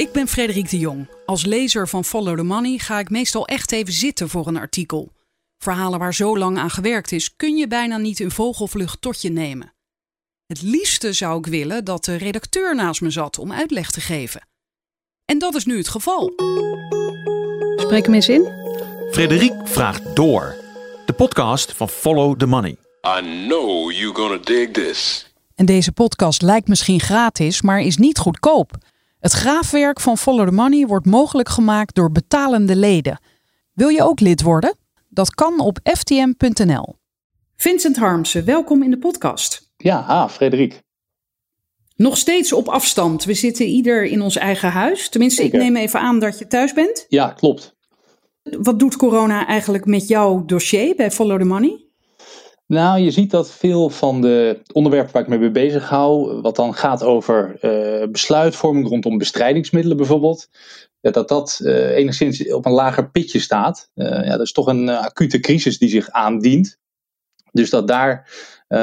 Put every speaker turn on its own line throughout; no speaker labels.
Ik ben Frederik de Jong. Als lezer van Follow the Money ga ik meestal echt even zitten voor een artikel. Verhalen waar zo lang aan gewerkt is, kun je bijna niet in vogelvlucht tot je nemen. Het liefste zou ik willen dat de redacteur naast me zat om uitleg te geven. En dat is nu het geval.
Spreek hem eens in.
Frederik vraagt door. De podcast van Follow the Money.
I know you're gonna dig this.
En deze podcast lijkt misschien gratis, maar is niet goedkoop. Het graafwerk van Follow the Money wordt mogelijk gemaakt door betalende leden. Wil je ook lid worden? Dat kan op ftm.nl. Vincent Harmsen, welkom in de podcast.
Ja, ah, Frederik.
Nog steeds op afstand. We zitten ieder in ons eigen huis. Tenminste, ik neem even aan dat je thuis bent.
Ja, klopt.
Wat doet corona eigenlijk met jouw dossier bij Follow the Money?
Nou, je ziet dat veel van de onderwerpen waar ik me mee bezig hou, wat dan gaat over eh, besluitvorming rondom bestrijdingsmiddelen bijvoorbeeld, dat dat eh, enigszins op een lager pitje staat. Eh, ja, dat is toch een acute crisis die zich aandient. Dus dat daar eh,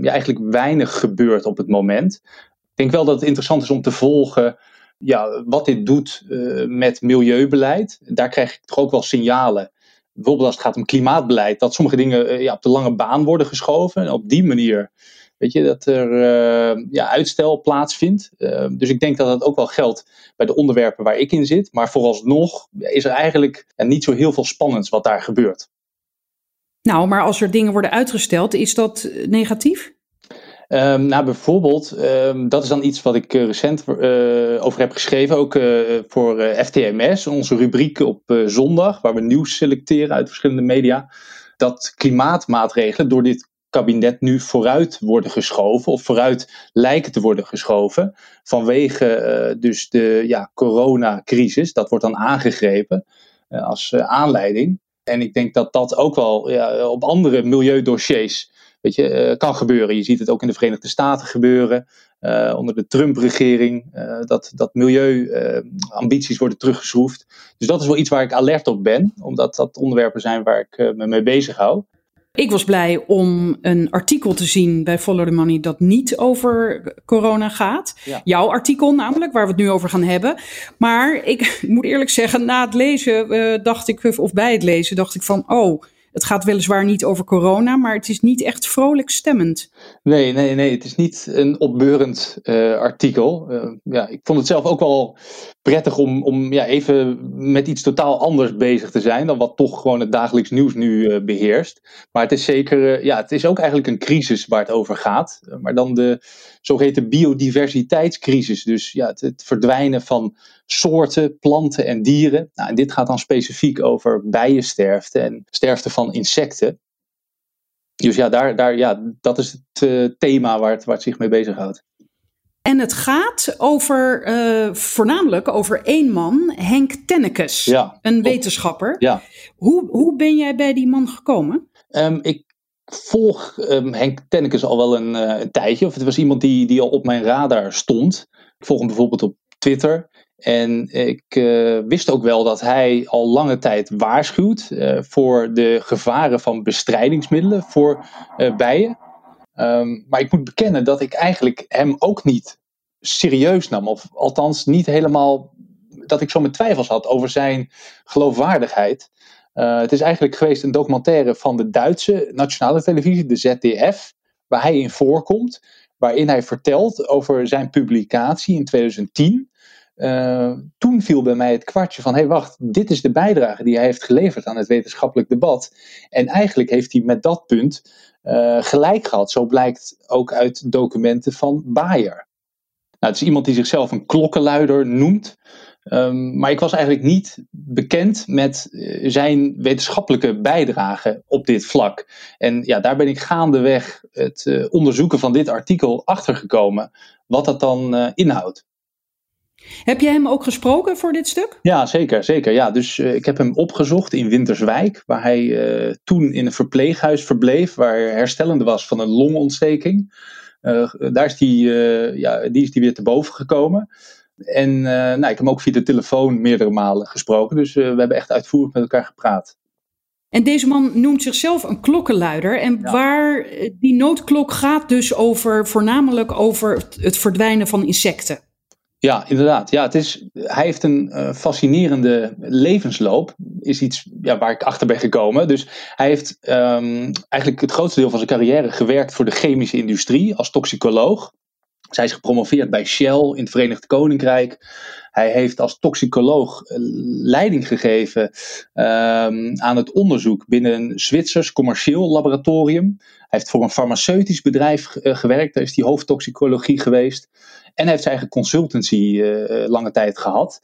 ja, eigenlijk weinig gebeurt op het moment. Ik denk wel dat het interessant is om te volgen ja, wat dit doet met milieubeleid. Daar krijg ik toch ook wel signalen bijvoorbeeld als het gaat om klimaatbeleid, dat sommige dingen eh, ja, op de lange baan worden geschoven. En op die manier, weet je, dat er eh, ja, uitstel plaatsvindt. Eh, dus ik denk dat dat ook wel geldt bij de onderwerpen waar ik in zit. Maar vooralsnog is er eigenlijk ja, niet zo heel veel spannends wat daar gebeurt.
Nou, maar als er dingen worden uitgesteld, is dat negatief?
Ehm, nou, bijvoorbeeld, ehm, dat is dan iets wat ik eh, recent eh, over heb geschreven, ook eh, voor FTMS, onze rubriek op zondag, waar we nieuws selecteren uit verschillende media. Dat klimaatmaatregelen door dit kabinet nu vooruit worden geschoven, of vooruit lijken te worden geschoven, vanwege dus de ja, coronacrisis. Dat wordt dan aangegrepen als aanleiding. En ik denk dat dat ook wel ja, op andere milieudossiers weet je, eh, kan gebeuren. Je ziet het ook in de Verenigde Staten gebeuren. eh, onder de Trump-regering. eh, dat dat milieuambities worden teruggeschroefd. Dus dat is wel iets waar ik alert op ben. Omdat dat onderwerpen zijn waar ik me mee bezig hou.
Ik was blij om een artikel te zien bij Follow the Money dat niet over corona gaat.
Ja.
Jouw artikel namelijk, waar we het nu over gaan hebben. Maar ik moet eerlijk zeggen, na het lezen dacht ik, of bij het lezen dacht ik van, oh, het gaat weliswaar niet over corona, maar het is niet echt vrolijk stemmend.
Nee, nee, nee. Het is niet een opbeurend eh, artikel. Eh, ja, ik vond het zelf ook wel prettig om, om ja, even met iets totaal anders bezig te zijn. Dan wat toch gewoon het dagelijks nieuws nu eh, beheerst. Maar het is zeker, eh, ja, het is ook eigenlijk een crisis waar het over gaat. Maar dan de zogeheten biodiversiteitscrisis. Dus ja, het, het verdwijnen van soorten, planten en dieren. Nou, en dit gaat dan specifiek over bijensterfte en sterfte van insecten. Dus ja, daar, daar, ja dat is het eh, thema waar het, waar het zich mee bezighoudt.
En het gaat over, eh, voornamelijk over één man, Henk Tennekes,
Ja,
een wetenschapper.
Ja.
Hoe, hoe ben jij bij die man gekomen?
Ehm, ik volg ehm, Henk Tennekes al wel een, eh, een tijdje. Of het was iemand die, die al op mijn radar stond. Ik volg hem bijvoorbeeld op Twitter. En ik eh, wist ook wel dat hij al lange tijd waarschuwt voor de gevaren van bestrijdingsmiddelen voor bijen. Ehm, maar ik moet bekennen dat ik eigenlijk hem ook niet serieus nam. Of althans niet helemaal dat ik zo mijn twijfels had over zijn geloofwaardigheid. Eh, het is eigenlijk geweest een documentaire van de Duitse nationale televisie, de ZDF, waar hij in voorkomt. Waarin hij vertelt over zijn publicatie in 2010. Eh, toen viel bij mij het kwartje van: hé, hey, wacht, dit is de bijdrage die hij heeft geleverd aan het wetenschappelijk debat. En eigenlijk heeft hij met dat punt eh, gelijk gehad. Zo blijkt ook uit documenten van Bayer. Nou, het is iemand die zichzelf een klokkenluider noemt. Um, maar ik was eigenlijk niet bekend met uh, zijn wetenschappelijke bijdrage op dit vlak. En ja, daar ben ik gaandeweg het uh, onderzoeken van dit artikel achtergekomen. Wat dat dan uh, inhoudt.
Heb je hem ook gesproken voor dit stuk?
Ja, zeker. zeker ja. Dus uh, ik heb hem opgezocht in Winterswijk, waar hij uh, toen in een verpleeghuis verbleef, waar hij herstellende was van een longontsteking. Uh, daar is die, ja, die is die weer te boven gekomen. En nou, ik heb hem ook via de telefoon meerdere malen gesproken. Dus we hebben echt uitvoerig met elkaar gepraat.
En deze man noemt zichzelf een klokkenluider. En ja. waar die noodklok gaat dus over, voornamelijk over het verdwijnen van insecten.
Ja, inderdaad. Ja, het is, hij heeft een uh, fascinerende levensloop. Is iets ja, waar ik achter ben gekomen. Dus hij heeft um, eigenlijk het grootste deel van zijn carrière gewerkt voor de chemische industrie als toxicoloog. Zij is gepromoveerd bij Shell in het Verenigd Koninkrijk. Hij heeft als toxicoloog eh, leiding gegeven um, aan het onderzoek binnen een Zwitsers commercieel laboratorium. Hij heeft voor een farmaceutisch bedrijf uh, gewerkt, daar is hij hoofdtoxicologie geweest. En heeft zijn eigen consultancy uh, lange tijd gehad.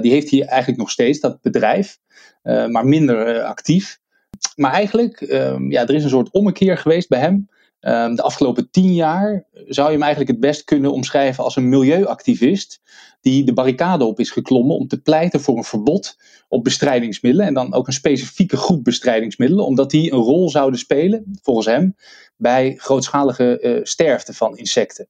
die heeft hij eigenlijk nog steeds, dat bedrijf, maar minder actief. Maar eigenlijk, um, ja, er is een soort ommekeer geweest bij hem. Um, de afgelopen tien jaar zou je hem eigenlijk het best kunnen omschrijven als een milieuactivist die de barricade op is geklommen om te pleiten voor een verbod op bestrijdingsmiddelen en dan ook een specifieke groep bestrijdingsmiddelen, omdat die een rol zouden spelen, volgens hem, bij grootschalige sterfte van insecten.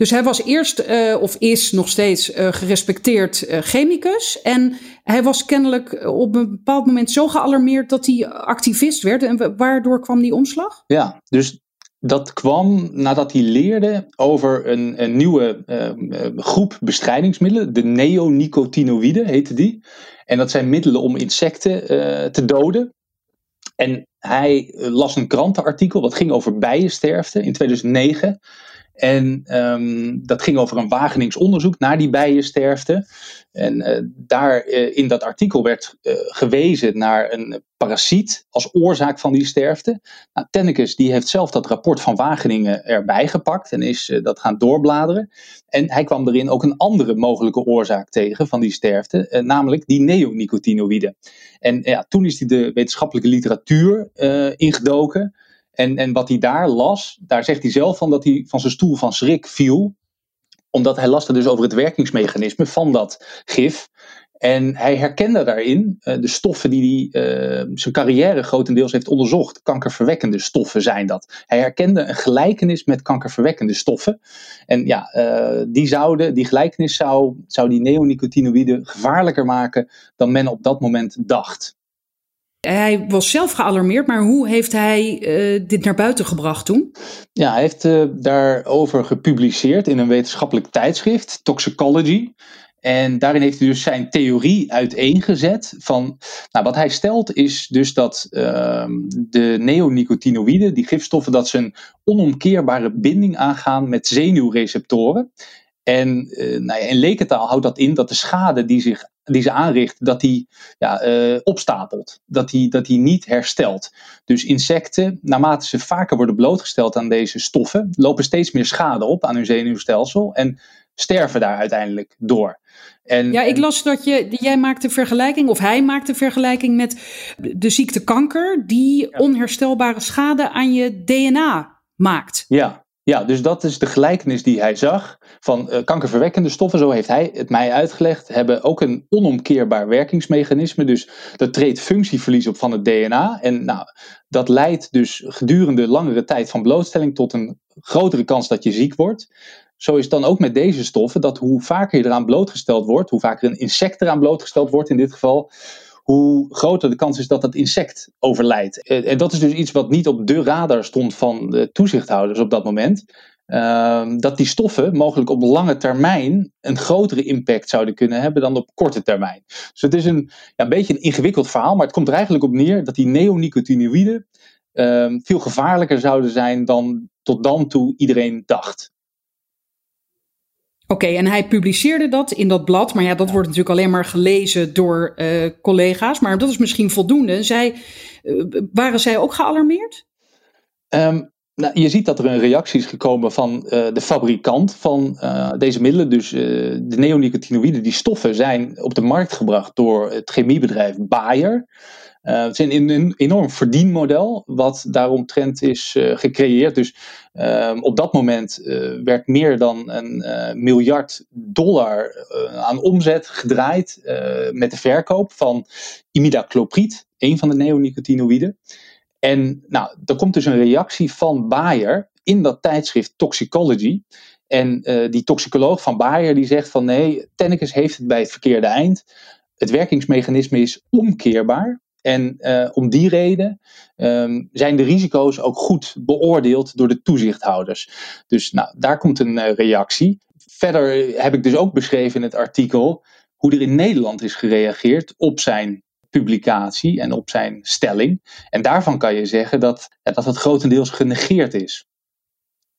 Dus hij was eerst, uh, of is nog steeds, uh, gerespecteerd uh, chemicus. En hij was kennelijk op een bepaald moment zo gealarmeerd dat hij activist werd. En waardoor kwam die omslag?
Ja, dus dat kwam nadat hij leerde over een, een nieuwe groep bestrijdingsmiddelen. De neonicotinoïden heette die. En dat zijn middelen om insecten te doden. En hij las een krantenartikel dat ging over bijensterfte in 2009. En um, dat ging over een Wagenings onderzoek naar die bijensterfte. En uh, daar uh, in dat artikel werd uh, gewezen naar een parasiet als oorzaak van die sterfte. Nou, Tennekes die heeft zelf dat rapport van Wageningen erbij gepakt en is dat gaan doorbladeren. En hij kwam erin ook een andere mogelijke oorzaak tegen van die sterfte, namelijk die neonicotinoïden. En ja, toen is hij de wetenschappelijke literatuur ingedoken. En, en wat hij daar las, daar zegt hij zelf van dat hij van zijn stoel van schrik viel. Omdat hij las er dus over het werkingsmechanisme van dat gif. En hij herkende daarin uh, de stoffen die hij uh, zijn carrière grotendeels heeft onderzocht. Kankerverwekkende stoffen zijn dat. Hij herkende een gelijkenis met kankerverwekkende stoffen. En ja, uh, die, zouden, die gelijkenis zou, zou die neonicotinoïden gevaarlijker maken dan men op dat moment dacht.
Hij was zelf gealarmeerd, maar hoe heeft hij uh, dit naar buiten gebracht toen?
Ja, hij heeft uh, daarover gepubliceerd in een wetenschappelijk tijdschrift, Toxicology. En daarin heeft hij dus zijn theorie uiteengezet van, nou wat hij stelt is dus dat uh, de neonicotinoïden, die gifstoffen, dat ze een onomkeerbare binding aangaan met zenuwreceptoren. En uh, nou ja, in lekentaal houdt dat in dat de schade die, zich, die ze aanricht, dat die ja, uh, opstapelt. Dat die, dat die niet herstelt. Dus insecten, naarmate ze vaker worden blootgesteld aan deze stoffen, lopen steeds meer schade op aan hun zenuwstelsel en sterven daar uiteindelijk door.
En, ja, ik las dat je, jij maakt de vergelijking, of hij maakt de vergelijking met de ziekte kanker, die ja. onherstelbare schade aan je DNA maakt.
Ja, ja, dus dat is de gelijkenis die hij zag van uh, kankerverwekkende stoffen, zo heeft hij het mij uitgelegd, hebben ook een onomkeerbaar werkingsmechanisme. Dus dat treedt functieverlies op van het DNA. En nou, dat leidt dus gedurende langere tijd van blootstelling tot een grotere kans dat je ziek wordt. Zo is het dan ook met deze stoffen, dat hoe vaker je eraan blootgesteld wordt, hoe vaker een insect eraan blootgesteld wordt in dit geval, hoe groter de kans is dat dat insect overlijdt. En dat is dus iets wat niet op de radar stond van de toezichthouders op dat moment. Uh, dat die stoffen mogelijk op lange termijn een grotere impact zouden kunnen hebben dan op korte termijn. Dus het is een, ja, een beetje een ingewikkeld verhaal, maar het komt er eigenlijk op neer dat die neonicotinoïden uh, veel gevaarlijker zouden zijn dan tot dan toe iedereen dacht.
Oké, okay, en hij publiceerde dat in dat blad. Maar ja, dat wordt natuurlijk alleen maar gelezen door uh, collega's. Maar dat is misschien voldoende. Zij, uh, waren zij ook gealarmeerd?
Um, nou, je ziet dat er een reactie is gekomen van uh, de fabrikant van deze middelen. Dus de neonicotinoïden, die stoffen, zijn op de markt gebracht door het chemiebedrijf Bayer. Uh, het is een, enorm verdienmodel wat daaromtrent is uh, gecreëerd. Dus uh, op dat moment werd meer dan een miljard dollar aan omzet gedraaid met de verkoop van imidacloprid, een van de neonicotinoïden. En nou, er komt dus een reactie van Bayer in dat tijdschrift Toxicology. En die toxicoloog van Bayer die zegt van nee, Tennekes heeft het bij het verkeerde eind. Het werkingsmechanisme is omkeerbaar. En uh, om die reden um, zijn de risico's ook goed beoordeeld door de toezichthouders. Dus nou, daar komt een uh, reactie. verder heb ik dus ook beschreven in het artikel hoe er in Nederland is gereageerd op zijn publicatie en op zijn stelling. En daarvan kan je zeggen dat, dat het grotendeels genegeerd is.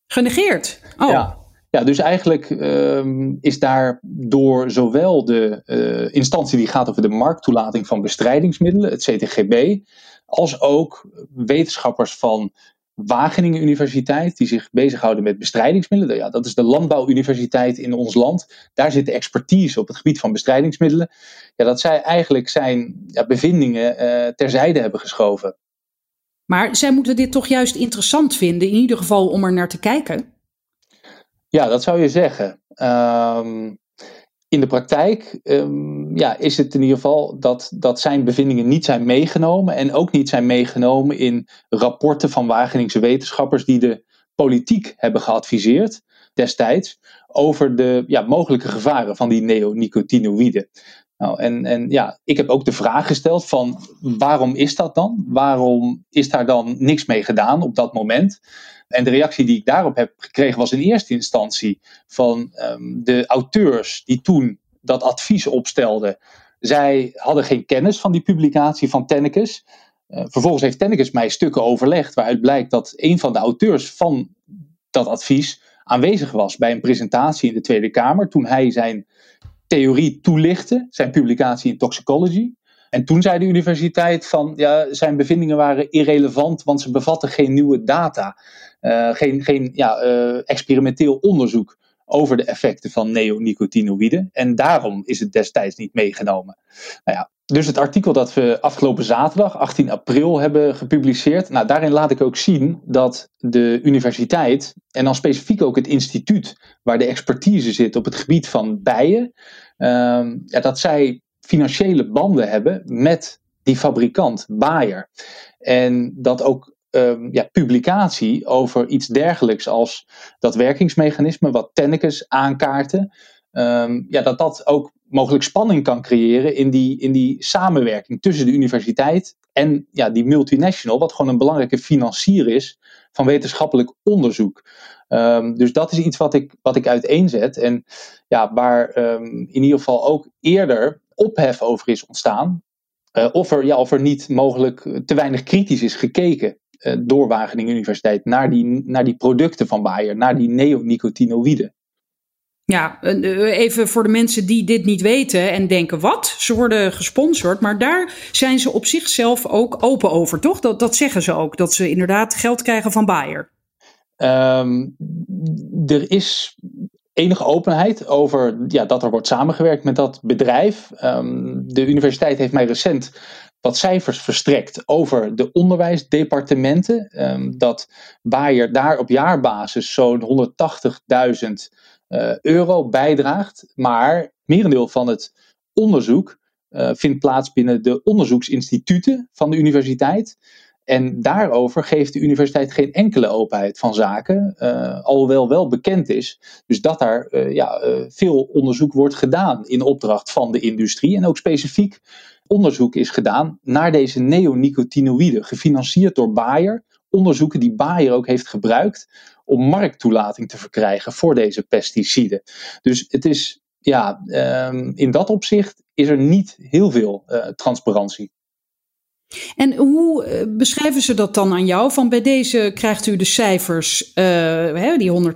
Genegeerd? Oh.
Ja. Ja, dus eigenlijk um, is daar door zowel de uh, instantie die gaat over de markttoelating van bestrijdingsmiddelen, het CTGB, als ook wetenschappers van Wageningen Universiteit, die zich bezighouden met bestrijdingsmiddelen. Ja, dat is de landbouwuniversiteit in ons land. Daar zit de expertise op het gebied van bestrijdingsmiddelen. Ja, dat zij eigenlijk zijn ja, bevindingen uh, terzijde hebben geschoven.
Maar zij moeten dit toch juist interessant vinden, in ieder geval om er naar te kijken?
Ja, dat zou je zeggen. Um, in de praktijk um, ja, is het in ieder geval dat, dat zijn bevindingen niet zijn meegenomen. En ook niet zijn meegenomen in rapporten van Wageningse wetenschappers die de politiek hebben geadviseerd destijds over de ja, mogelijke gevaren van die neonicotinoïden. Nou, en, en ja, ik heb ook de vraag gesteld van waarom is dat dan? Waarom is daar dan niks mee gedaan op dat moment? En de reactie die ik daarop heb gekregen was in eerste instantie van um, de auteurs die toen dat advies opstelden. Zij hadden geen kennis van die publicatie van Tennekes. Uh, vervolgens heeft Tennekes mij stukken overlegd waaruit blijkt dat een van de auteurs van dat advies aanwezig was bij een presentatie in de Tweede Kamer toen hij zijn theorie toelichtte, zijn publicatie in Toxicology. En toen zei de universiteit van ja, zijn bevindingen waren irrelevant, want ze bevatten geen nieuwe data, uh, geen, geen ja, uh, experimenteel onderzoek over de effecten van neonicotinoïden. En daarom is het destijds niet meegenomen. Nou ja, dus het artikel dat we afgelopen zaterdag, 18 april, hebben gepubliceerd. Nou, daarin laat ik ook zien dat de universiteit, en dan specifiek ook het instituut waar de expertise zit op het gebied van bijen, uh, ja, dat zij financiële banden hebben met die fabrikant, Bayer. En dat ook um, ja, publicatie over iets dergelijks als dat werkingsmechanisme, wat Tennekes aankaarten, um, ja, dat dat ook mogelijk spanning kan creëren in die, in die samenwerking tussen de universiteit en ja, die multinational, wat gewoon een belangrijke financier is van wetenschappelijk onderzoek. Um, dus dat is iets wat ik, wat ik uiteenzet. En ja, waar um, in ieder geval ook eerder ophef over is ontstaan. Uh, of, er, ja, of er niet mogelijk te weinig kritisch is gekeken uh, door Wageningen Universiteit naar die, naar die producten van Bayer, naar die neonicotinoïden.
Ja, eh, even voor de mensen die dit niet weten en denken: wat? Ze worden gesponsord, maar daar zijn ze op zichzelf ook open over, toch? Dat, dat zeggen ze ook, dat ze inderdaad geld krijgen van Bayer.
Um, er is enige openheid over ja, dat er wordt samengewerkt met dat bedrijf. Um, de universiteit heeft mij recent wat cijfers verstrekt over de onderwijsdepartementen. Um, dat Bayer daar op jaarbasis zo'n 180.000 uh, euro bijdraagt. Maar merendeel van het onderzoek uh, vindt plaats binnen de onderzoeksinstituten van de universiteit. En daarover geeft de universiteit geen enkele openheid van zaken, uh, alhoewel wel bekend is. Dus dat daar ja, veel onderzoek wordt gedaan in opdracht van de industrie. En ook specifiek onderzoek is gedaan naar deze neonicotinoïden, gefinancierd door Bayer. Onderzoeken die Bayer ook heeft gebruikt om markttoelating te verkrijgen voor deze pesticiden. Dus het is, ja, um, in dat opzicht is er niet heel veel transparantie.
En hoe beschrijven ze dat dan aan jou? Van bij deze krijgt u de cijfers, uh, die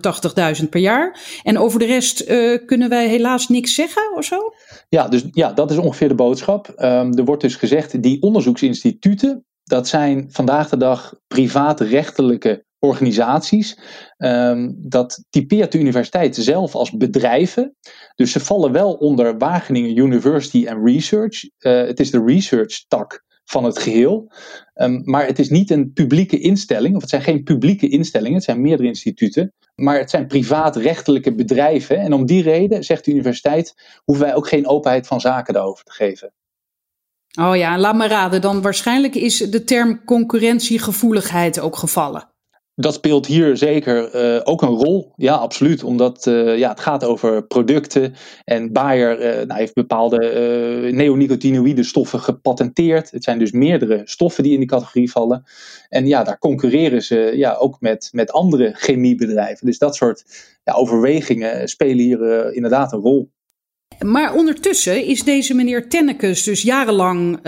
180.000 per jaar. En over de rest uh, kunnen wij helaas niks zeggen of zo?
Ja, dus ja, dat is ongeveer de boodschap. Um, er wordt dus gezegd, die onderzoeksinstituten, dat zijn vandaag de dag privaatrechtelijke organisaties. Um, dat typeert de universiteit zelf als bedrijven. Dus ze vallen wel onder Wageningen University and Research. Uh, het is de research tak van het geheel. Um, maar het is niet een publieke instelling, of het zijn geen publieke instellingen, het zijn meerdere instituten. Maar het zijn privaatrechtelijke bedrijven. En om die reden, zegt de universiteit, hoeven wij ook geen openheid van zaken daarover te geven.
Oh ja, laat me raden. Dan waarschijnlijk is de term concurrentiegevoeligheid ook gevallen.
Dat speelt hier zeker uh, ook een rol. Ja, absoluut. Omdat uh, ja, het gaat over producten. En Bayer uh, nou, heeft bepaalde neonicotinoïde stoffen gepatenteerd. Het zijn dus meerdere stoffen die in die categorie vallen. En ja, daar concurreren ze ja, ook met, met andere chemiebedrijven. Dus dat soort ja, overwegingen spelen hier inderdaad een rol.
Maar ondertussen is deze meneer Tennekes dus jarenlang uh,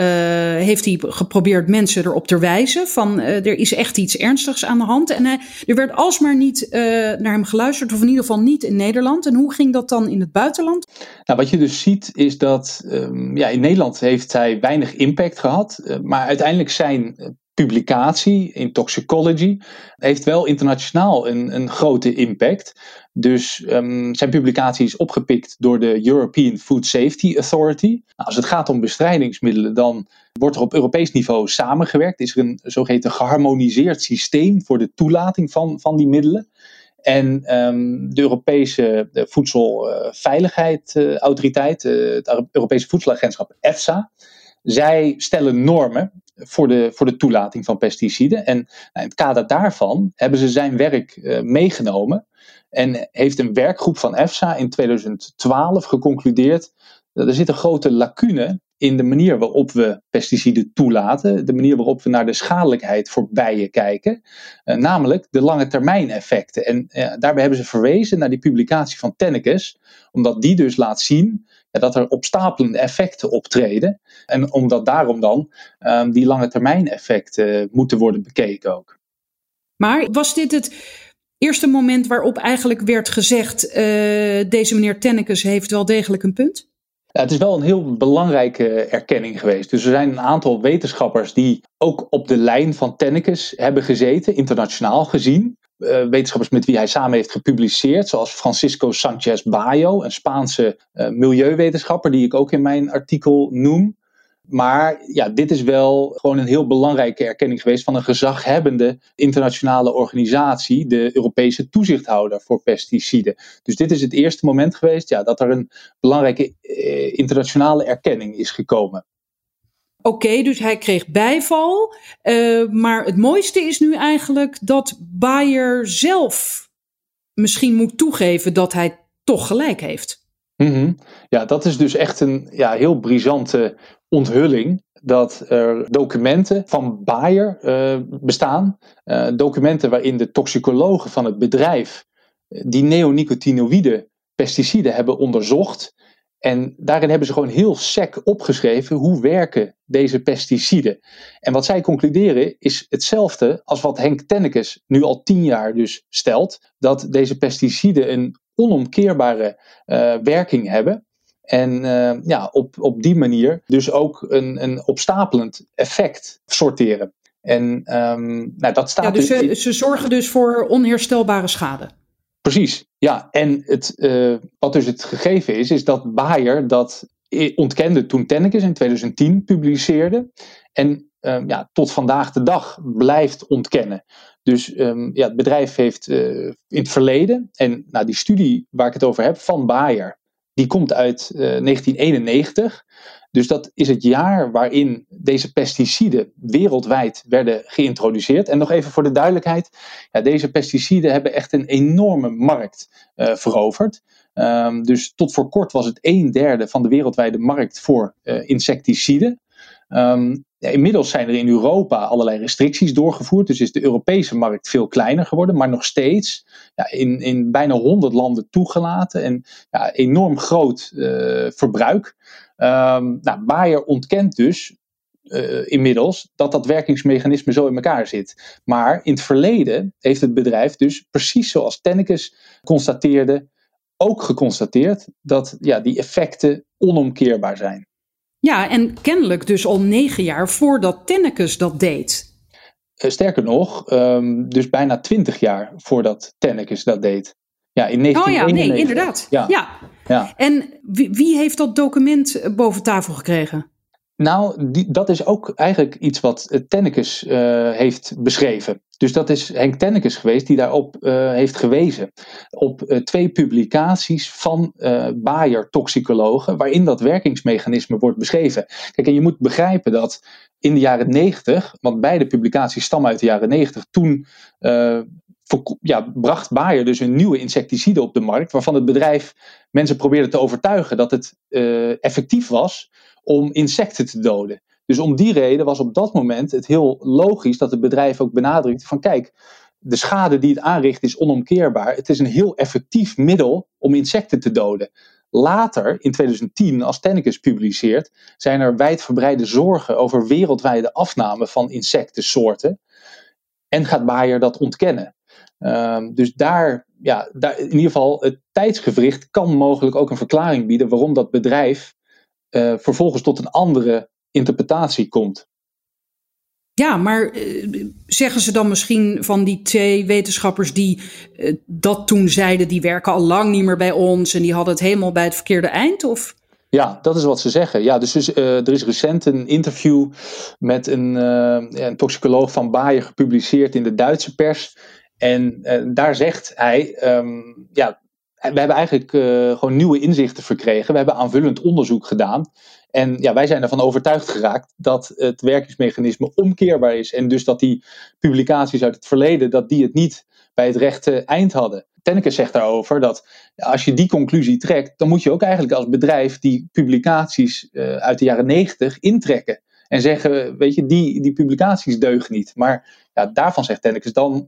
heeft hij geprobeerd mensen erop te wijzen van uh, er is echt iets ernstigs aan de hand. En uh, er werd alsmaar niet naar hem geluisterd, of in ieder geval niet in Nederland. En hoe ging dat dan in het buitenland?
Nou, wat je dus ziet is dat um, ja, in Nederland heeft hij weinig impact gehad. maar uiteindelijk zijn publicatie in toxicology heeft wel internationaal een, een grote impact. Dus um, zijn publicatie is opgepikt door de European Food Safety Authority. Nou, als het gaat om bestrijdingsmiddelen, dan wordt er op Europees niveau samengewerkt. Is er een zogeheten geharmoniseerd systeem voor de toelating van, van die middelen. En um, de Europese Voedselveiligheidsautoriteit, uh, het Europese Voedselagentschap EFSA, zij stellen normen voor de, voor de toelating van pesticiden. En nou, in het kader daarvan hebben ze zijn werk uh, meegenomen. En heeft een werkgroep van EFSA in 2012 geconcludeerd dat er zit een grote lacune in de manier waarop we pesticiden toelaten, de manier waarop we naar de schadelijkheid voor bijen kijken, uh, namelijk de lange termijn effecten. En uh, daarbij hebben ze verwezen naar die publicatie van Tennekes, omdat die dus laat zien dat er opstapelende effecten optreden. En omdat daarom dan um, die lange termijn effecten moeten worden bekeken ook.
Maar was dit het eerste moment waarop eigenlijk werd gezegd: uh, deze meneer Tennekes heeft wel degelijk een punt?
Ja, het is wel een heel belangrijke erkenning geweest. Dus er zijn een aantal wetenschappers die ook op de lijn van Tennekes hebben gezeten, internationaal gezien. Uh, wetenschappers met wie hij samen heeft gepubliceerd, zoals Francisco Sanchez Bayo, een Spaanse uh, milieuwetenschapper, die ik ook in mijn artikel noem. Maar ja, dit is wel gewoon een heel belangrijke erkenning geweest van een gezaghebbende internationale organisatie, de Europese toezichthouder voor pesticiden. Dus dit is het eerste moment geweest ja, dat er een belangrijke eh, internationale erkenning is gekomen.
Oké, dus hij kreeg bijval. Uh, maar het mooiste is nu eigenlijk dat Bayer zelf misschien moet toegeven dat hij toch gelijk heeft.
-hmm. Ja, dat is dus echt een ja, heel brisante onthulling dat er documenten van Bayer uh, bestaan. Uh, documenten waarin de toxicologen van het bedrijf die neonicotinoïde pesticiden hebben onderzocht. En daarin hebben ze gewoon heel sec opgeschreven hoe werken deze pesticiden. En wat zij concluderen is hetzelfde als wat Henk Tennekes nu al tien jaar dus stelt. Dat deze pesticiden een onomkeerbare uh, werking hebben. En uh, ja, op, op die manier dus ook een, een opstapelend effect sorteren. En um, nou, dat staat.
Ja, dus ze, ze zorgen dus voor onherstelbare schade.
Precies, ja. En het, uh, wat dus het gegeven is, is dat Bayer dat ontkende toen Tennekes in 2010 publiceerde. En um, ja, tot vandaag de dag blijft ontkennen. Dus um, ja, het bedrijf heeft uh, in het verleden, en nou, die studie waar ik het over heb van Bayer, die komt uit uh, 1991. Dus dat is het jaar waarin deze pesticiden wereldwijd werden geïntroduceerd. En nog even voor de duidelijkheid: ja, deze pesticiden hebben echt een enorme markt uh, veroverd. Um, dus tot voor kort was het een derde van de wereldwijde markt voor insecticiden. Ja, inmiddels zijn er in Europa allerlei restricties doorgevoerd, dus is de Europese markt veel kleiner geworden, maar nog steeds ja, in, in bijna 100 landen toegelaten en ja, enorm groot uh, verbruik. Um, nou, Bayer ontkent dus uh, inmiddels dat dat werkingsmechanisme zo in elkaar zit. Maar in het verleden heeft het bedrijf dus precies zoals Tennekes constateerde, ook geconstateerd dat ja, die effecten onomkeerbaar zijn.
Ja, en kennelijk dus al negen jaar voordat Tennekes dat deed.
Uh, sterker nog, um, dus bijna twintig jaar voordat Tennekes dat deed. Ja, in 1991. Oh
ja, nee, inderdaad. Ja. ja. ja. En wie, wie, heeft dat document boven tafel gekregen?
Nou, dat is ook eigenlijk iets wat Tennekes uh, heeft beschreven. Dus dat is Henk Tennekes geweest die daarop uh, heeft gewezen. Op twee publicaties van Bayer-toxicologen, waarin dat werkingsmechanisme wordt beschreven. Kijk, en je moet begrijpen dat in de jaren 90, want beide publicaties stammen uit de jaren 90, toen ja, bracht Bayer dus een nieuwe insecticide op de markt, waarvan het bedrijf mensen probeerde te overtuigen dat het effectief was om insecten te doden. Dus om die reden was op dat moment het heel logisch dat het bedrijf ook benadrukt van kijk, de schade die het aanricht is onomkeerbaar. Het is een heel effectief middel om insecten te doden. Later, in 2010, als Tennekes publiceert, zijn er wijdverbreide zorgen over wereldwijde afname van insectensoorten. En gaat Bayer dat ontkennen. Um, dus daar, ja, daar, in ieder geval, het tijdsgevricht kan mogelijk ook een verklaring bieden waarom dat bedrijf uh, vervolgens tot een andere interpretatie komt.
Ja, maar uh, zeggen ze dan misschien van die twee wetenschappers die uh, dat toen zeiden, die werken al lang niet meer bij ons en die hadden het helemaal bij het verkeerde eind? Of?
Ja, dat is wat ze zeggen. Ja, dus, dus er is recent een interview met een, een toxicoloog van Bayer gepubliceerd in de Duitse pers. En daar zegt hij, um, ja, we hebben eigenlijk uh, gewoon nieuwe inzichten verkregen. We hebben aanvullend onderzoek gedaan. En ja, wij zijn ervan overtuigd geraakt dat het werkingsmechanisme omkeerbaar is. En dus dat die publicaties uit het verleden, dat die het niet bij het rechte eind hadden. Tenneke zegt daarover dat als je die conclusie trekt, dan moet je ook eigenlijk als bedrijf die publicaties uh, uit de jaren negentig intrekken. En zeggen, weet je, die, die publicaties deugen niet. Maar ja, daarvan zegt Tenneke dan,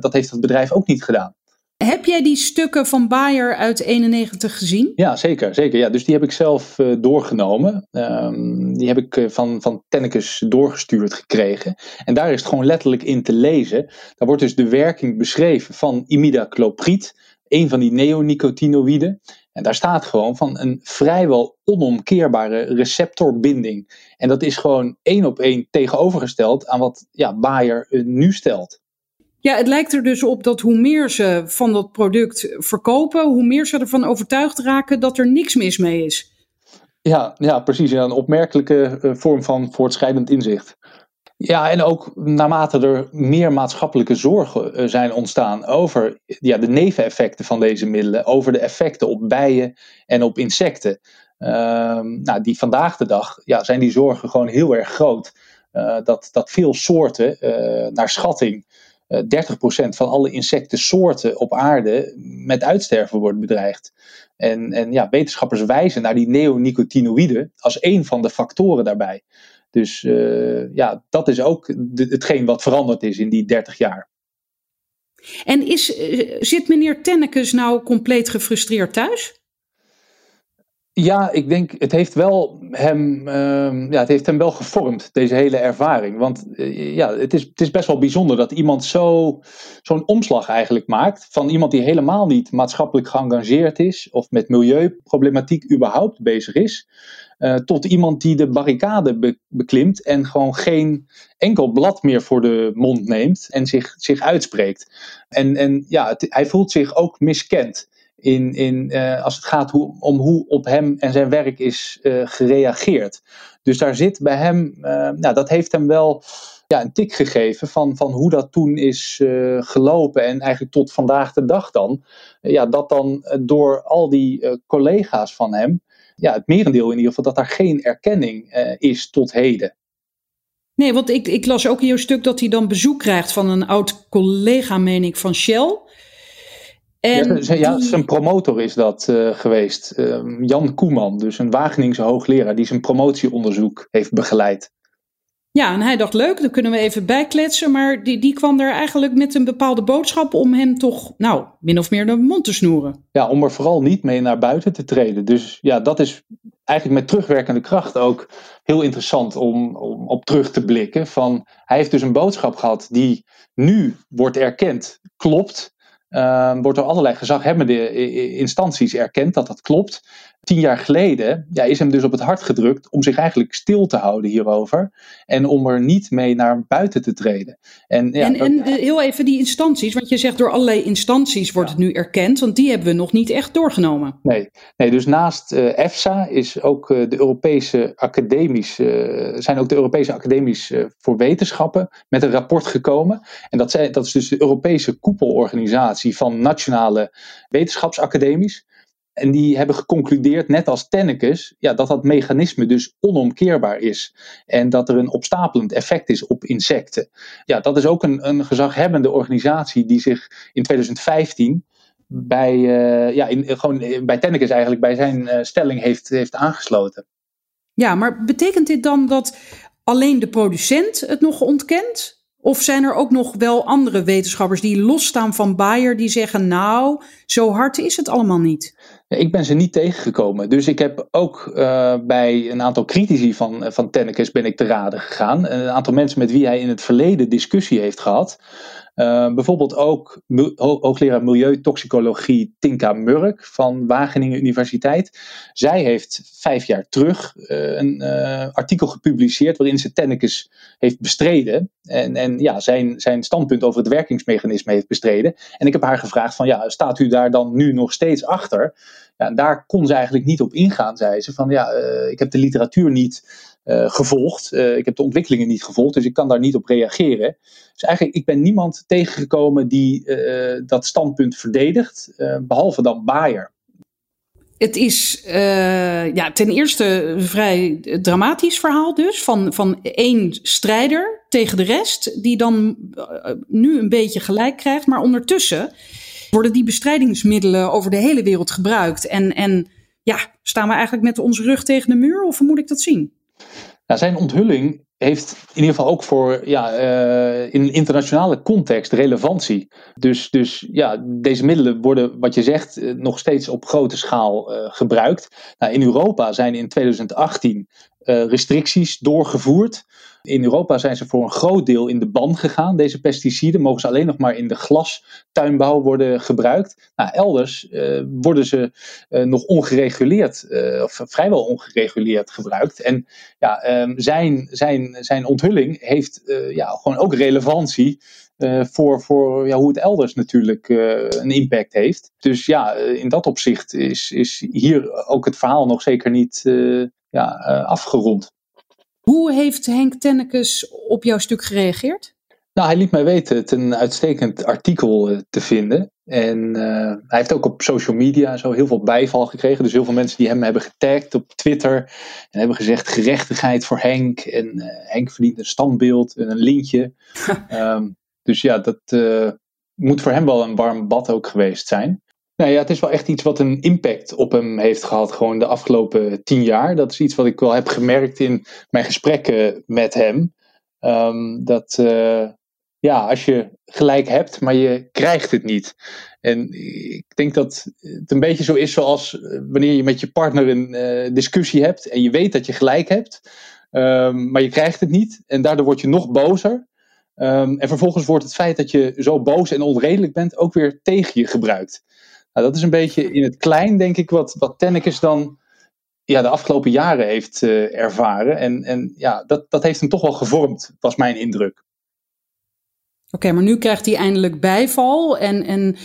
dat heeft het bedrijf ook niet gedaan.
Heb jij die stukken van Bayer uit 91 gezien?
Ja, zeker. zeker. Ja, dus die heb ik zelf uh, doorgenomen. Um, die heb ik uh, van, van Tennekes doorgestuurd gekregen. En daar is het gewoon letterlijk in te lezen. Daar wordt dus de werking beschreven van imidacloprid, een van die neonicotinoïden. En daar staat gewoon van een vrijwel onomkeerbare receptorbinding. En dat is gewoon één op één tegenovergesteld aan wat ja, Bayer uh, nu stelt.
Ja, het lijkt er dus op dat hoe meer ze van dat product verkopen, hoe meer ze ervan overtuigd raken dat er niks mis mee is.
Ja, ja precies. Ja, een opmerkelijke uh, vorm van voortschrijdend inzicht. Ja, en ook naarmate er meer maatschappelijke zorgen uh, zijn ontstaan over ja, de neveneffecten van deze middelen, over de effecten op bijen en op insecten. Uh, nou, die vandaag de dag ja, zijn die zorgen gewoon heel erg groot. Uh, dat, dat veel soorten, naar schatting, 30% van alle insectensoorten op aarde met uitsterven wordt bedreigd. En, en ja, wetenschappers wijzen naar die neonicotinoïden als een van de factoren daarbij. Dus uh, ja, dat is ook hetgeen wat veranderd is in die 30 jaar.
En is, eh, zit meneer Tennekes nou compleet gefrustreerd thuis?
Ja, ik denk, het heeft wel hem, uh, ja, het heeft hem wel gevormd, deze hele ervaring. Want uh, ja, het is, het is best wel bijzonder dat iemand zo, zo'n omslag eigenlijk maakt. Van iemand die helemaal niet maatschappelijk geëngageerd is. Of met milieuproblematiek überhaupt bezig is. Uh, tot iemand die de barricade be beklimt en gewoon geen enkel blad meer voor de mond neemt. En zich, zich uitspreekt. En, en ja, hij voelt zich ook miskend in, in, uh, als het gaat hoe, om hoe op hem en zijn werk is uh, gereageerd. Dus daar zit bij hem, uh, nou, dat heeft hem wel ja, een tik gegeven van, van hoe dat toen is gelopen. En eigenlijk tot vandaag de dag dan. ja, dat dan door al die collega's van hem, ja, het merendeel in ieder geval, dat daar geen erkenning is tot heden.
Nee, want ik, ik las ook in jouw stuk dat hij dan bezoek krijgt van een oud collega, meen ik, van Shell.
En ja, zijn promotor is dat uh, geweest. Uh, Jan Koeman, dus een Wageningse hoogleraar die zijn promotieonderzoek heeft begeleid.
Ja, en hij dacht leuk, dan kunnen we even bijkletsen. Maar die, die kwam er eigenlijk met een bepaalde boodschap om hem toch, nou, min of meer de mond te snoeren.
Ja, om er vooral niet mee naar buiten te treden. Dus ja, dat is eigenlijk met terugwerkende kracht ook heel interessant om, om op terug te blikken. Van, hij heeft dus een boodschap gehad die nu wordt erkend, klopt. Uh, wordt door allerlei gezaghebbende instanties erkend dat dat klopt. Tien jaar geleden ja, is hem dus op het hart gedrukt om zich eigenlijk stil te houden hierover. En om er niet mee naar buiten te treden.
En, ja, en, en heel even die instanties, want je zegt door allerlei instanties wordt het nu erkend, want die hebben we nog niet echt doorgenomen.
Nee, nee dus naast uh, EFSA is ook uh, de Europese academisch, uh, zijn ook de Europese academies voor wetenschappen met een rapport gekomen. En dat, zijn, dat is dus de Europese koepelorganisatie van nationale wetenschapsacademies. En die hebben geconcludeerd, net als Tennekes, ja, dat dat mechanisme dus onomkeerbaar is. En dat er een opstapelend effect is op insecten. Ja, dat is ook een, een gezaghebbende organisatie die zich in 2015 bij, uh, ja, in, gewoon bij Tennekes eigenlijk bij zijn uh, stelling heeft, heeft aangesloten.
Ja, maar betekent dit dan dat alleen de producent het nog ontkent? Of zijn er ook nog wel andere wetenschappers die losstaan van Bayer die zeggen: Nou, zo hard is het allemaal niet?
Ik ben ze niet tegengekomen. Dus ik heb ook uh, bij een aantal critici van, van Tennekes ben ik te raden gegaan. Een aantal mensen met wie hij in het verleden discussie heeft gehad. Uh, bijvoorbeeld ook hoogleraar milieutoxicologie Tinka Murk van Wageningen Universiteit. Zij heeft vijf jaar terug uh, een uh, artikel gepubliceerd waarin ze Tennekes heeft bestreden. En, en ja, zijn, zijn standpunt over het werkingsmechanisme heeft bestreden. En ik heb haar gevraagd van ja, staat u daar dan nu nog steeds achter? Ja, daar kon ze eigenlijk niet op ingaan, zei ze. Van ja, ik heb de literatuur niet gevolgd. Uh, ik heb de ontwikkelingen niet gevolgd, dus ik kan daar niet op reageren. Dus eigenlijk, ik ben niemand tegengekomen die uh, dat standpunt verdedigt, behalve dan Bayer.
Het is ja, ten eerste een vrij dramatisch verhaal dus, van, van één strijder tegen de rest, die dan nu een beetje gelijk krijgt, maar ondertussen worden die bestrijdingsmiddelen over de hele wereld gebruikt. En, en ja, staan we eigenlijk met onze rug tegen de muur, of hoe moet ik dat zien?
Nou, zijn onthulling heeft in ieder geval ook voor ja, uh, in internationale context relevantie. Dus, dus ja, deze middelen worden, wat je zegt, eh, nog steeds op grote schaal uh, gebruikt. Nou, in Europa zijn in 2018 uh, restricties doorgevoerd. In Europa zijn ze voor een groot deel in de ban gegaan. Deze pesticiden mogen ze alleen nog maar in de glastuinbouw worden gebruikt. Nou, elders uh, worden ze uh, nog ongereguleerd, of vrijwel ongereguleerd gebruikt. En ja, um, zijn, zijn, zijn onthulling heeft ja, gewoon ook relevantie voor, voor ja, hoe het elders natuurlijk een impact heeft. Dus ja, in dat opzicht is, is hier ook het verhaal nog zeker niet ja, afgerond.
Hoe heeft Henk Tennekes op jouw stuk gereageerd?
Nou, hij liet mij weten het een uitstekend artikel eh, te vinden. En uh, hij heeft ook op social media zo heel veel bijval gekregen. Dus heel veel mensen die hem hebben getagd op Twitter. En hebben gezegd gerechtigheid voor Henk. En uh, Henk verdient een standbeeld en een lintje. um, dus ja, dat uh, moet voor hem wel een warm bad ook geweest zijn. Nou ja, het is wel echt iets wat een impact op hem heeft gehad, gewoon de afgelopen tien jaar. Dat is iets wat ik wel heb gemerkt in mijn gesprekken met hem. Um, dat uh, ja, als je gelijk hebt, maar je krijgt het niet. En ik denk dat het een beetje zo is zoals wanneer je met je partner een uh, discussie hebt en je weet dat je gelijk hebt, um, maar je krijgt het niet. En daardoor word je nog bozer. Um, en vervolgens wordt het feit dat je zo boos en onredelijk bent ook weer tegen je gebruikt. Nou, dat is een beetje in het klein, denk ik, wat, wat Tennekes dan ja, de afgelopen jaren heeft uh, ervaren. En, en ja, dat, dat heeft hem toch wel gevormd, was mijn indruk.
Oké, maar nu krijgt hij eindelijk bijval en, en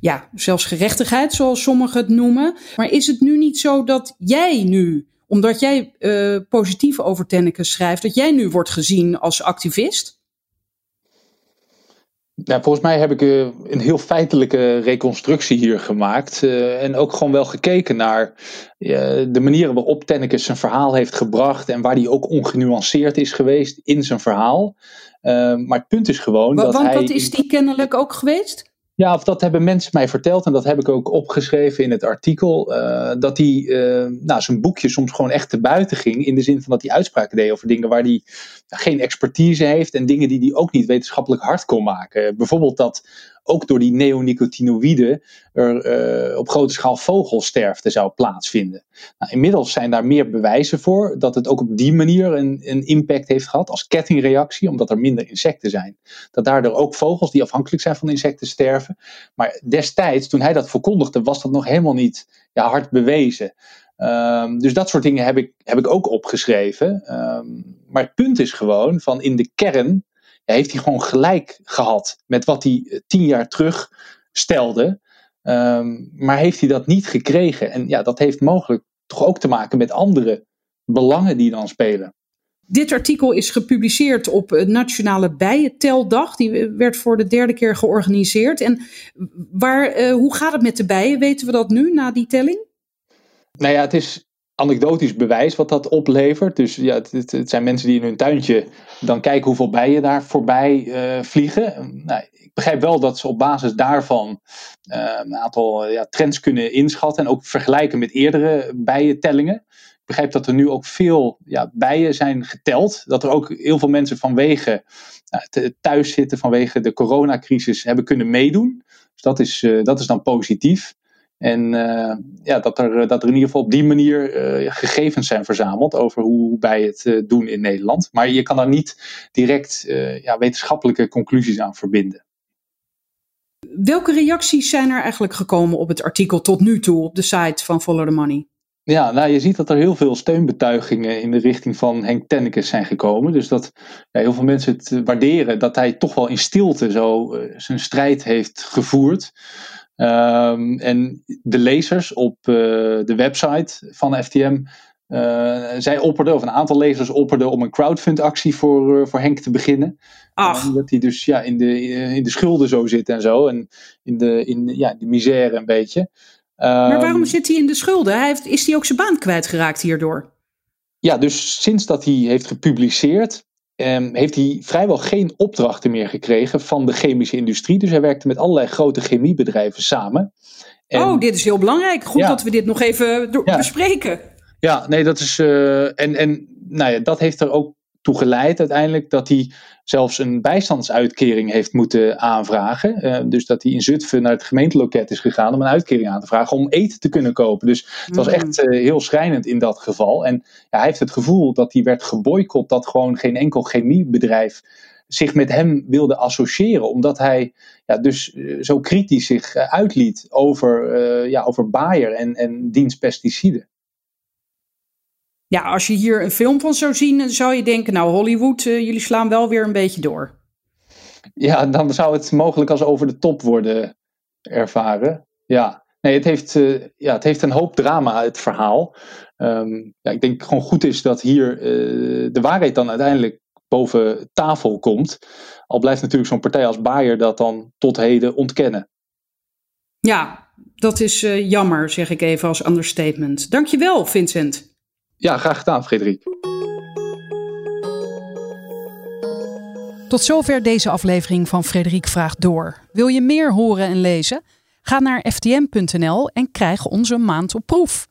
ja, zelfs gerechtigheid, zoals sommigen het noemen. Maar is het nu niet zo dat jij nu, omdat jij uh, positief over Tennekes schrijft, dat jij nu wordt gezien als activist?
Nou, volgens mij heb ik uh, een heel feitelijke reconstructie hier gemaakt. Uh, en ook gewoon wel gekeken naar uh, de manieren waarop Tennekes zijn verhaal heeft gebracht. En waar hij ook ongenuanceerd is geweest in zijn verhaal. maar het punt is gewoon. Dat
want
hij,
dat is die kennelijk ook geweest?
Ja, of dat hebben mensen mij verteld en dat heb ik ook opgeschreven in het artikel. Uh, dat hij uh, nou, zijn boekje soms gewoon echt te buiten ging. In de zin van dat hij uitspraken deed over dingen waar hij geen expertise heeft. En dingen die hij ook niet wetenschappelijk hard kon maken. Bijvoorbeeld dat ook door die neonicotinoïden er op grote schaal vogelsterfte zou plaatsvinden. Nou, inmiddels zijn daar meer bewijzen voor dat het ook op die manier een, een impact heeft gehad als kettingreactie, omdat er minder insecten zijn. Dat daardoor ook vogels die afhankelijk zijn van insecten sterven. Maar destijds, toen hij dat verkondigde, was dat nog helemaal niet ja, hard bewezen. Um, dus dat soort dingen heb ik, heb ik ook opgeschreven. Um, maar het punt is gewoon van in de kern heeft hij gewoon gelijk gehad met wat hij eh, tien jaar terug stelde. Um, maar heeft hij dat niet gekregen? En ja, dat heeft mogelijk toch ook te maken met andere belangen die dan spelen.
Dit artikel is gepubliceerd op Nationale Bijenteldag. Die werd voor de derde keer georganiseerd. En waar, uh, hoe gaat het met de bijen? Weten we dat nu na die telling?
Nou ja, het is anekdotisch bewijs wat dat oplevert. Dus ja, het, het, zijn mensen die in hun tuintje dan kijken hoeveel bijen daar voorbij uh, vliegen. Nou, ik begrijp wel dat ze op basis daarvan uh, een aantal ja, trends kunnen inschatten en ook vergelijken met eerdere bijentellingen. Ik begrijp dat er nu ook veel ja, bijen zijn geteld. Dat er ook heel veel mensen vanwege uh, thuis zitten, vanwege de coronacrisis, hebben kunnen meedoen. Dus dat is, uh, dat is dan positief. En uh, ja, dat, er, dat er in ieder geval op die manier uh, gegevens zijn verzameld over hoe wij het uh, doen in Nederland. Maar je kan daar niet direct ja, wetenschappelijke conclusies aan verbinden.
Welke reacties zijn er eigenlijk gekomen op het artikel tot nu toe op de site van Follow the Money?
Ja, nou je ziet dat er heel veel steunbetuigingen in de richting van Henk Tennekes zijn gekomen. Dus dat ja, heel veel mensen het waarderen dat hij toch wel in stilte zo zijn strijd heeft gevoerd. Um, en de lezers op uh, de website van FTM, uh, eh, zij opperden, of een aantal lezers opperden om een crowdfund-actie voor, uh, voor Henk te beginnen.
Ach.
dat hij dus ja, in, de, in de schulden zo zit en zo. En in de, in, ja, de misère een beetje. Um,
maar waarom zit hij in de schulden? Hij heeft, is hij ook zijn baan kwijtgeraakt hierdoor?
Ja, dus sinds dat hij heeft gepubliceerd, um, heeft hij vrijwel geen opdrachten meer gekregen van de chemische industrie. Dus hij werkte met allerlei grote chemiebedrijven samen.
En, oh, dit is heel belangrijk. Goed ja, dat we dit nog even ja, bespreken.
Ja, nee, dat is. Uh, en en nou ja, dat heeft er ook toe geleid uiteindelijk dat hij zelfs een bijstandsuitkering heeft moeten aanvragen. Uh, dus dat hij in Zutphen naar het gemeenteloket is gegaan om een uitkering aan te vragen om eten te kunnen kopen. Dus het was echt uh, heel schrijnend in dat geval. En ja, hij heeft het gevoel dat hij werd geboycott, dat gewoon geen enkel chemiebedrijf zich met hem wilde associëren, omdat hij ja, dus uh, zo kritisch zich uitliet over, ja, over Bayer en, en diens pesticiden.
Ja, als je hier een film van zou zien, dan zou je denken, nou Hollywood, uh, jullie slaan wel weer een beetje door.
Ja, dan zou het mogelijk als over de top worden ervaren. Ja, nee, het heeft, uh, ja, het heeft een hoop drama, het verhaal. Um, ja, ik denk gewoon goed is dat hier uh, de waarheid dan uiteindelijk boven tafel komt. Al blijft natuurlijk zo'n partij als Bayer dat dan tot heden ontkennen.
Ja, dat is jammer, zeg ik even als understatement. Dankjewel, Vincent.
Ja, graag gedaan, Frederik.
Tot zover deze aflevering van Frederik Vraagt Door. Wil je meer horen en lezen? Ga naar ftm.nl en krijg onze maand op proef.